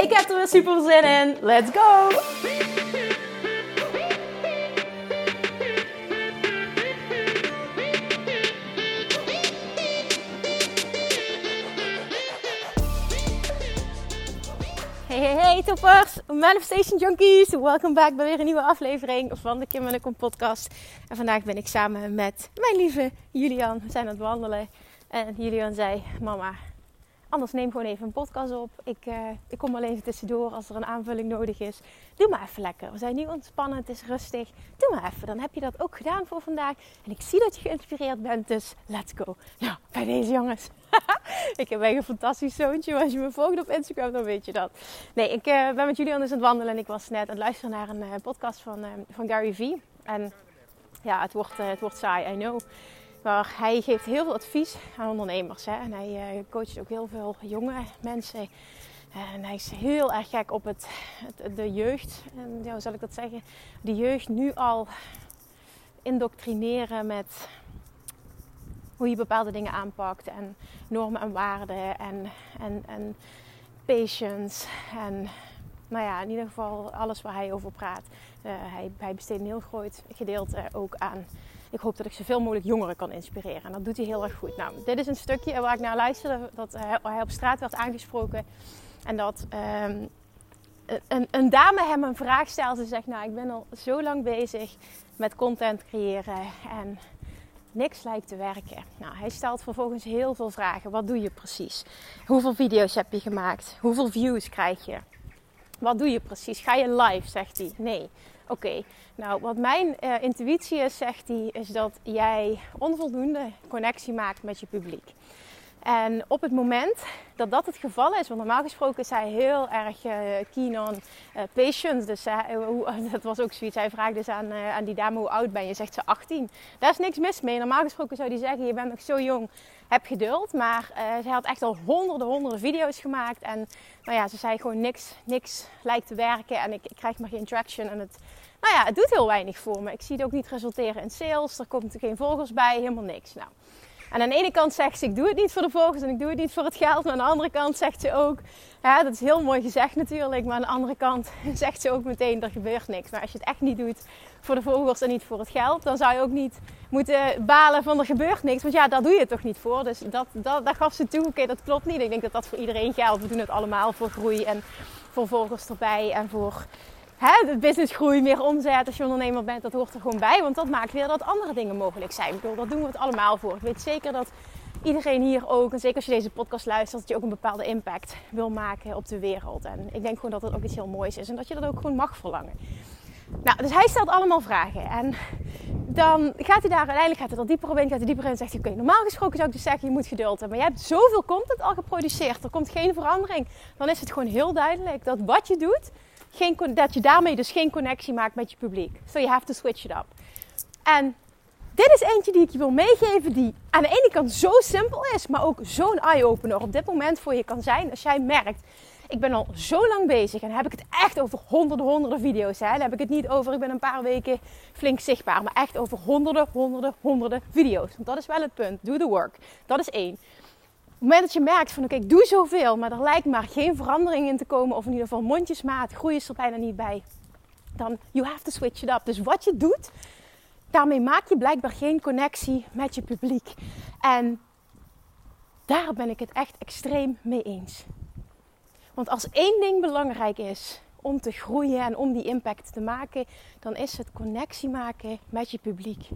Ik heb er weer super zin in. Let's go! Hey, hey, hey toppers! Manifestation Junkies! Welkom back bij weer een nieuwe aflevering van de Kim en Kom podcast. En vandaag ben ik samen met mijn lieve Julian. We zijn aan het wandelen. En Julian zei, mama, Anders neem gewoon even een podcast op. Ik, uh, ik kom wel even tussendoor als er een aanvulling nodig is. Doe maar even lekker. We zijn nu ontspannen, het is rustig. Doe maar even. Dan heb je dat ook gedaan voor vandaag. En ik zie dat je geïnspireerd bent, dus let's go. Nou, bij deze jongens. ik heb echt een fantastisch zoontje. Als je me volgt op Instagram, dan weet je dat. Nee, ik uh, ben met jullie anders aan het wandelen. En ik was net aan het luisteren naar een uh, podcast van, van Gary Vee. En ja, het wordt, het wordt saai, I know. Maar hij geeft heel veel advies aan ondernemers. Hè? Hij uh, coacht ook heel veel jonge mensen. En hij is heel erg gek op het, de jeugd. En ja, hoe zal ik dat zeggen? De jeugd nu al indoctrineren met hoe je bepaalde dingen aanpakt. En normen en waarden. En, en, en patience. En nou ja, in ieder geval alles waar hij over praat. Uh, hij, hij besteedt een heel groot gedeelte ook aan ik hoop dat ik zoveel mogelijk jongeren kan inspireren. En dat doet hij heel erg goed. Nou, dit is een stukje waar ik naar luisterde. Dat hij op straat werd aangesproken. En dat um, een, een, dame hem een vraag stelde. Ze zegt, nou, ik ben al zo lang bezig met content creëren. En niks lijkt te werken. Nou, hij stelt vervolgens heel veel vragen. Wat doe je precies? Hoeveel video's heb je gemaakt? Hoeveel views krijg je? Wat doe je precies? Ga je live? Zegt hij. Nee. Oké, nou wat mijn uh, intuïtie is, zegt hij, is dat jij onvoldoende connectie maakt met je publiek. En op het moment dat dat het geval is, want normaal gesproken is hij heel erg uh, keen on uh, patience. Dus dat was ook zoiets. Hij vraagt dus aan, aan die dame hoe oud ben je? Zegt ze 18. Daar is niks mis mee. Normaal gesproken zou hij zeggen, je bent nog zo jong, heb geduld. Maar zij had echt al honderden, honderden video's gemaakt. En nou ja, ze zei gewoon niks, niks lijkt te werken. En ik, ik krijg maar geen traction. En het, nou ja, het doet heel weinig voor me. Ik zie het ook niet resulteren in sales. Er komt geen volgers bij, helemaal niks. Nou, en aan de ene kant zegt ze, ik doe het niet voor de volgers en ik doe het niet voor het geld. Maar aan de andere kant zegt ze ook, ja, dat is heel mooi gezegd natuurlijk. Maar aan de andere kant zegt ze ook meteen, er gebeurt niks. Maar als je het echt niet doet voor de volgers en niet voor het geld, dan zou je ook niet moeten balen van er gebeurt niks. Want ja, daar doe je het toch niet voor. Dus dat, dat, dat gaf ze toe. Oké, dat klopt niet. Ik denk dat dat voor iedereen geldt. We doen het allemaal voor groei en voor volgers erbij en voor hè, businessgroei, meer omzet als je ondernemer bent, dat hoort er gewoon bij. Want dat maakt weer dat andere dingen mogelijk zijn. Ik bedoel, daar doen we het allemaal voor. Ik weet zeker dat iedereen hier ook, en zeker als je deze podcast luistert, dat je ook een bepaalde impact wil maken op de wereld. En ik denk gewoon dat het ook iets heel moois is en dat je dat ook gewoon mag verlangen. Nou, dus hij stelt allemaal vragen. En dan gaat hij daar uiteindelijk gaat hij er dieper op in, gaat hij dieper in en zegt hij, oké, normaal gesproken zou ik dus zeggen, je moet geduld hebben. Maar je hebt zoveel content al geproduceerd, er komt geen verandering. Dan is het gewoon heel duidelijk dat wat je doet, geen, dat je daarmee dus geen connectie maakt met je publiek. So you have to switch it up. En dit is eentje die ik je wil meegeven die aan de ene kant zo simpel is, maar ook zo'n eye-opener op dit moment voor je kan zijn. Als jij merkt, ik ben al zo lang bezig en heb ik het echt over honderden, honderden video's. Hè? Dan heb ik het niet over, ik ben een paar weken flink zichtbaar, maar echt over honderden, honderden, honderden video's. Want dat is wel het punt. Do the work. Dat is één het moment dat je merkt van oké, ik doe zoveel, maar er lijkt maar geen verandering in te komen, of in ieder geval mondjesmaat, groei is er bijna niet bij, dan you have to switch it up. Dus wat je doet, daarmee maak je blijkbaar geen connectie met je publiek. En daar ben ik het echt extreem mee eens. Want als één ding belangrijk is om te groeien en om die impact te maken, dan is het connectie maken met je publiek.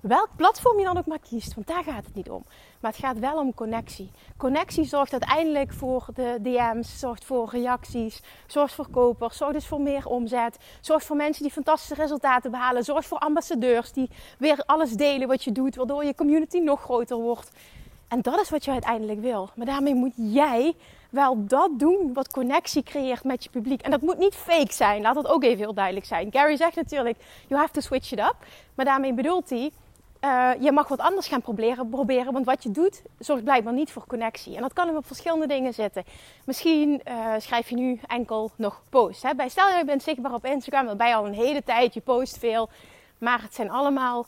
Welk platform je dan ook maar kiest, want daar gaat het niet om. Maar het gaat wel om connectie. Connectie zorgt uiteindelijk voor de DM's, zorgt voor reacties, zorgt voor kopers, zorgt dus voor meer omzet, zorgt voor mensen die fantastische resultaten behalen, zorgt voor ambassadeurs die weer alles delen wat je doet, waardoor je community nog groter wordt. En dat is wat je uiteindelijk wil. Maar daarmee moet jij wel dat doen wat connectie creëert met je publiek. En dat moet niet fake zijn, laat dat ook even heel duidelijk zijn. Gary zegt natuurlijk, you have to switch it up. Maar daarmee bedoelt hij, uh, je mag wat anders gaan proberen, proberen, want wat je doet zorgt blijkbaar niet voor connectie. En dat kan hem op verschillende dingen zitten. Misschien uh, schrijf je nu enkel nog posts. Hè? Bij, stel je bent zichtbaar op Instagram, dan ben je al een hele tijd, je post veel. Maar het zijn allemaal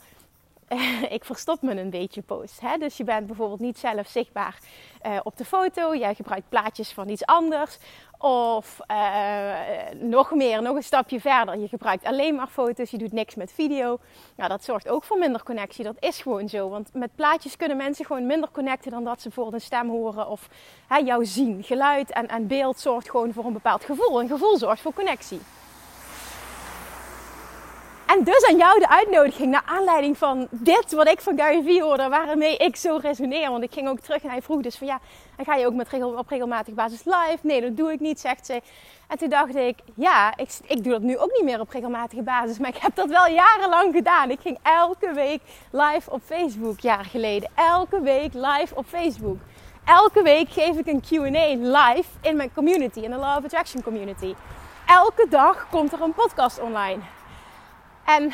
ik verstop me een beetje post. Hè? Dus je bent bijvoorbeeld niet zelf zichtbaar uh, op de foto. Jij gebruikt plaatjes van iets anders. Of uh, nog meer, nog een stapje verder. Je gebruikt alleen maar foto's, je doet niks met video. Nou, dat zorgt ook voor minder connectie. Dat is gewoon zo. Want met plaatjes kunnen mensen gewoon minder connecten dan dat ze voor een stem horen of hè, jou zien. Geluid en, en beeld zorgt gewoon voor een bepaald gevoel. Een gevoel zorgt voor connectie. En dus aan jou de uitnodiging naar aanleiding van dit wat ik van Gary Vee hoorde, waarmee ik zo resoneer. Want ik ging ook terug en hij vroeg dus van ja, en ga je ook met op regelmatig basis live? Nee, dat doe ik niet, zegt ze. En toen dacht ik, ja, ik, ik doe dat nu ook niet meer op regelmatige basis. Maar ik heb dat wel jarenlang gedaan. Ik ging elke week live op Facebook, jaar geleden. Elke week live op Facebook. Elke week geef ik een Q&A live in mijn community, in de Law of Attraction community. Elke dag komt er een podcast online. En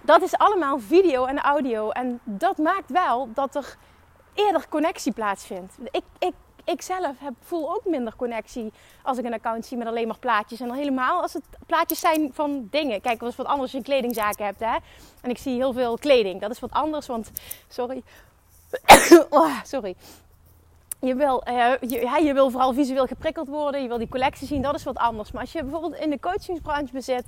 dat is allemaal video en audio. En dat maakt wel dat er eerder connectie plaatsvindt. Ik, ik, ik zelf heb, voel ook minder connectie als ik een account zie met alleen maar plaatjes. En helemaal als het plaatjes zijn van dingen. Kijk, dat is wat anders als je een hebt. Hè? En ik zie heel veel kleding. Dat is wat anders, want... Sorry. oh, sorry. Je wil, je, ja, je wil vooral visueel geprikkeld worden. Je wil die collectie zien. Dat is wat anders. Maar als je bijvoorbeeld in de coachingsbranche bezit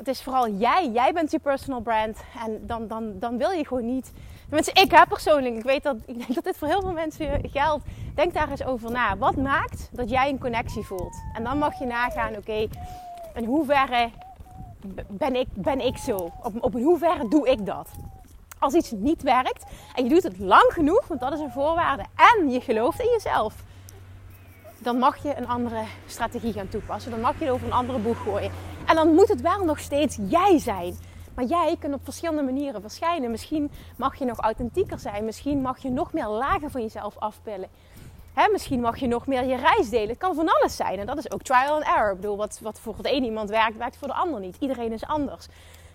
het is vooral jij. Jij bent je personal brand. En dan, dan, dan wil je gewoon niet. Tenminste, ik heb persoonlijk. Ik weet dat, ik denk dat dit voor heel veel mensen geldt. Denk daar eens over na. Wat maakt dat jij een connectie voelt? En dan mag je nagaan, oké, in hoeverre ben ik, ben ik zo? Op, op hoeverre doe ik dat? Als iets niet werkt en je doet het lang genoeg, want dat is een voorwaarde, en je gelooft in jezelf, dan mag je een andere strategie gaan toepassen. Dan mag je het over een andere boeg gooien. En dan moet het wel nog steeds jij zijn. Maar jij kunt op verschillende manieren verschijnen. Misschien mag je nog authentieker zijn. Misschien mag je nog meer lagen van jezelf afpillen. Misschien mag je nog meer je reis delen. Het kan van alles zijn. En dat is ook trial and error. Ik bedoel, wat, wat voor de een iemand werkt, werkt voor de ander niet. Iedereen is anders.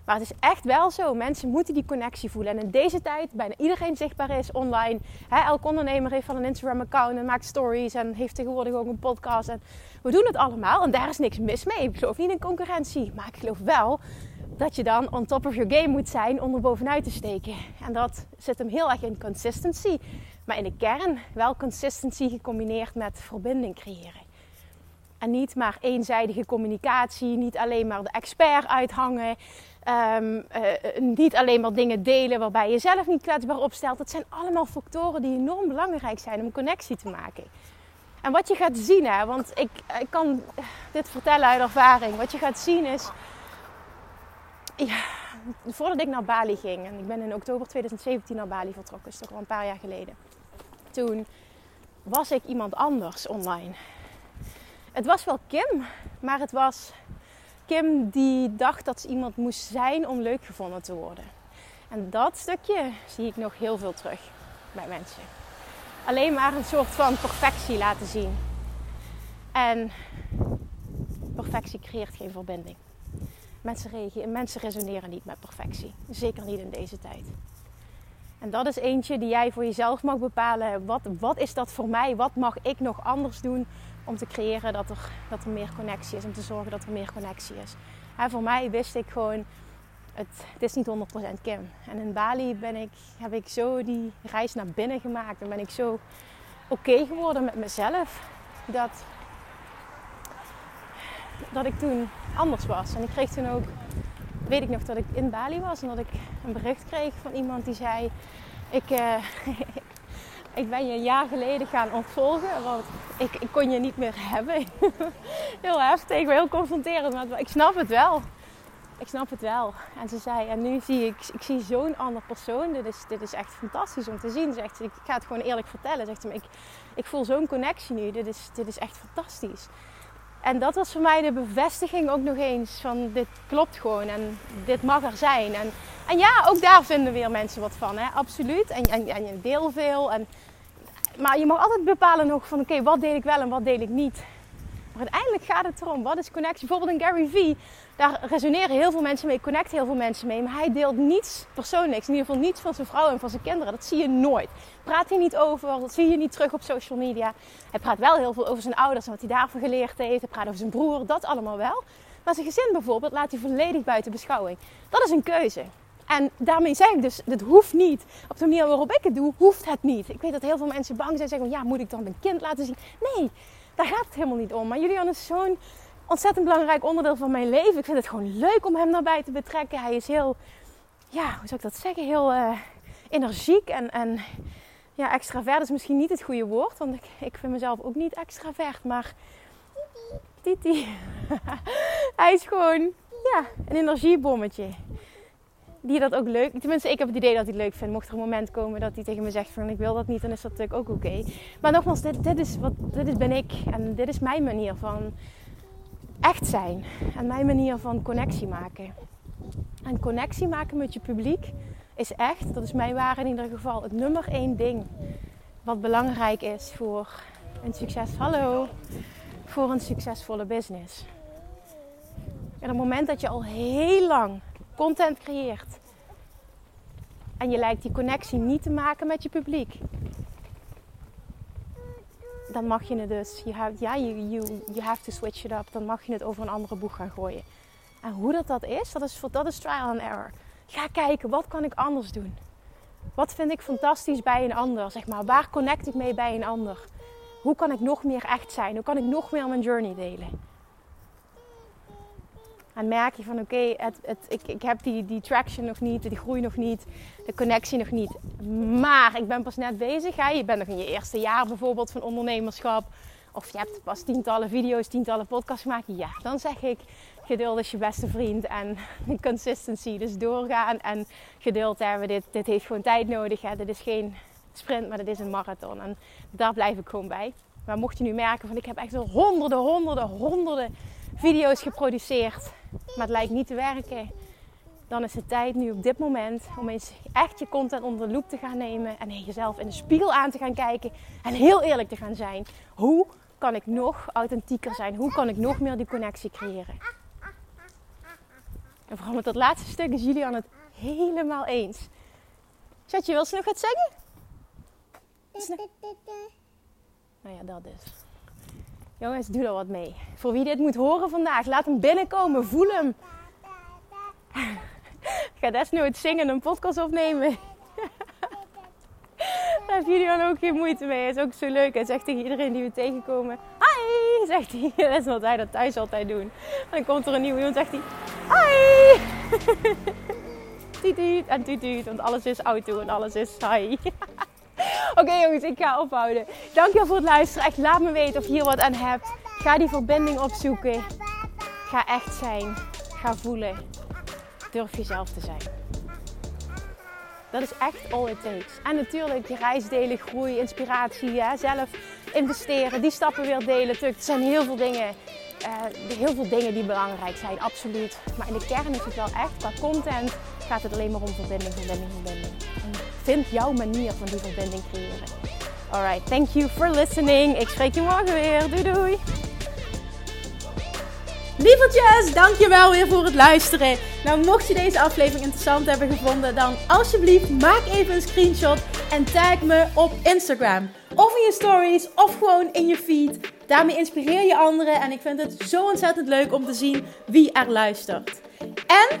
Maar het is echt wel zo. Mensen moeten die connectie voelen. En in deze tijd bijna iedereen zichtbaar is online. Elk ondernemer heeft van een Instagram-account en maakt stories. En heeft tegenwoordig ook een podcast. En we doen het allemaal. En daar is niks mis mee. Ik geloof niet in concurrentie. Maar ik geloof wel dat je dan on top of your game moet zijn om er bovenuit te steken. En dat zit hem heel erg in consistency. Maar in de kern wel consistency gecombineerd met verbinding creëren. En niet maar eenzijdige communicatie, niet alleen maar de expert uithangen, um, uh, niet alleen maar dingen delen waarbij je zelf niet kwetsbaar opstelt. Dat zijn allemaal factoren die enorm belangrijk zijn om connectie te maken. En wat je gaat zien, hè, want ik, ik kan dit vertellen uit ervaring. Wat je gaat zien is, voordat ik naar Bali ging, en ik ben in oktober 2017 naar Bali vertrokken, is toch al een paar jaar geleden. Toen was ik iemand anders online. Het was wel Kim, maar het was Kim die dacht dat ze iemand moest zijn om leuk gevonden te worden. En dat stukje zie ik nog heel veel terug bij mensen. Alleen maar een soort van perfectie laten zien. En perfectie creëert geen verbinding. Mensen, reageren, mensen resoneren niet met perfectie. Zeker niet in deze tijd. En dat is eentje die jij voor jezelf mag bepalen. Wat, wat is dat voor mij? Wat mag ik nog anders doen om te creëren dat er, dat er meer connectie is. Om te zorgen dat er meer connectie is. En voor mij wist ik gewoon, het, is niet 100% Kim. En in Bali ben ik, heb ik zo die reis naar binnen gemaakt. En ben ik zo oké geworden met mezelf. Dat, dat ik toen anders was. En ik kreeg toen ook, weet ik nog dat ik in Bali was. En dat ik een bericht kreeg van iemand die zei... Ik, uh, ik ben je een jaar geleden gaan ontvolgen. Want ik, ik kon je niet meer hebben. heel heftig, heel confronterend. Maar ik snap het wel. Ik snap het wel. En ze zei, en nu zie ik, ik zie zo'n ander persoon. Dit is, dit is echt fantastisch om te zien. Zegt ik ga het gewoon eerlijk vertellen. Zegt ze, ik, ik voel zo'n connectie nu. Dit is, dit is echt fantastisch. En dat was voor mij de bevestiging ook nog eens van dit klopt gewoon en dit mag er zijn. En, en ja, ook daar vinden weer mensen wat van, hè? absoluut. En, en, je deel veel. En maar je mag altijd bepalen nog van oké, wat deel ik wel en wat deel ik niet. Maar uiteindelijk gaat het erom, wat is connectie? Bijvoorbeeld in Gary Vee, daar resoneren heel veel mensen mee, connect heel veel mensen mee. Maar hij deelt niets persoonlijks, in ieder geval niets van zijn vrouw en van zijn kinderen. Dat zie je nooit. Praat hij niet over, dat zie je niet terug op social media. Hij praat wel heel veel over zijn ouders en wat hij daarvan geleerd heeft. Hij praat over zijn broer, dat allemaal wel. Maar zijn gezin bijvoorbeeld laat hij volledig buiten beschouwing. Dat is een keuze. En daarmee zeg ik dus, dit hoeft niet. Op de manier waarop ik het doe, hoeft het niet. Ik weet dat heel veel mensen bang zijn en zeggen, ja, moet ik dan mijn kind laten zien? Nee, daar gaat het helemaal niet om. Maar Julian is zo'n ontzettend belangrijk onderdeel van mijn leven. Ik vind het gewoon leuk om hem daarbij te betrekken. Hij is heel, ja, hoe zou ik dat zeggen? Heel uh, energiek en, en ja, extravert is misschien niet het goede woord. Want ik, ik vind mezelf ook niet extravert, maar... Titi. hij is gewoon, ja, een energiebommetje die dat ook leuk... Tenminste, ik heb het idee dat hij leuk vindt. Mocht er een moment komen dat hij tegen me zegt van ik wil dat niet, dan is dat natuurlijk ook oké. Maar nogmaals, dit, dit, is wat, dit is, ben ik. En dit is mijn manier van echt zijn. En mijn manier van connectie maken. En connectie maken met je publiek is echt, dat is mijn waarde in ieder geval, het nummer één ding wat belangrijk is voor een succes. Hallo, voor een succesvolle business. En op het moment dat je al heel lang content creëert en je lijkt die connectie niet te maken met je publiek, dan mag je het dus, je have, ja, you, you, you have to switch it up. Dan mag je het over een andere boeg gaan gooien. En hoe dat, dat is, dat is, dat is trial and error. Ga kijken, wat kan ik anders doen? Wat vind ik fantastisch bij een ander? Zeg maar, waar connect ik mee bij een ander? Hoe kan ik nog meer echt zijn? Hoe kan ik nog meer mijn journey delen? En merk je van oké, het, het, ik, ik heb die, die traction nog niet, die groei nog niet, de connectie nog niet. Maar ik ben pas net bezig. Hè? Je bent nog in je eerste jaar bijvoorbeeld van ondernemerschap. Of je hebt pas tientallen video's, tientallen podcasts gemaakt. Ja, dan zeg ik geduld is je beste vriend. En consistency, dus doorgaan en geduld hebben. Dit, dit heeft gewoon tijd nodig. Hè? Dit is geen sprint, maar dit is een marathon. En daar blijf ik gewoon bij. Maar mocht je nu merken van ik heb echt al honderden, honderden, honderden video's geproduceerd maar het lijkt niet te werken, dan is het tijd nu op dit moment om eens echt je content onder de loep te gaan nemen en jezelf in de spiegel aan te gaan kijken en heel eerlijk te gaan zijn. Hoe kan ik nog authentieker zijn? Hoe kan ik nog meer die connectie creëren? En vooral met dat laatste stuk is Julian het helemaal eens. Chatje, wil ze nog wat zeggen? Nou ja, dat dus. Jongens, doe er wat mee. Voor wie dit moet horen vandaag, laat hem binnenkomen. Voel hem. Ik ga desnoods zingen en een podcast opnemen. Daar heeft dan ook geen moeite mee. Is ook zo leuk. Hij zegt tegen iedereen die we tegenkomen: Hi! Zegt hij. Dat is wat hij dat thuis altijd doen. En dan komt er een nieuw iemand en zegt hij: Hi! Tuut en tuut, want alles is auto en alles is hi. Oké jongens, ik ga ophouden. Dankjewel voor het luisteren. Echt laat me weten of je hier wat aan hebt. Ga die verbinding opzoeken. Ga echt zijn. Ga voelen. Durf jezelf te zijn. Dat is echt all it takes. En natuurlijk je reis delen, groei, inspiratie, ja, zelf investeren, die stappen weer delen. Er zijn heel veel dingen, uh, heel veel dingen die belangrijk zijn, absoluut. Maar in de kern is het wel echt, qua content gaat het alleen maar om verbinding, verbinding, verbinding. vind jouw manier van die verbinding creëren. Alright, thank you for listening. Ik spreek je morgen weer. Doei doei. Lievertjes, dankjewel weer voor het luisteren. Nou, mocht je deze aflevering interessant hebben gevonden, dan alsjeblieft maak even een screenshot en tag me op Instagram. Of in je stories, of gewoon in je feed. Daarmee inspireer je anderen en ik vind het zo ontzettend leuk om te zien wie er luistert. En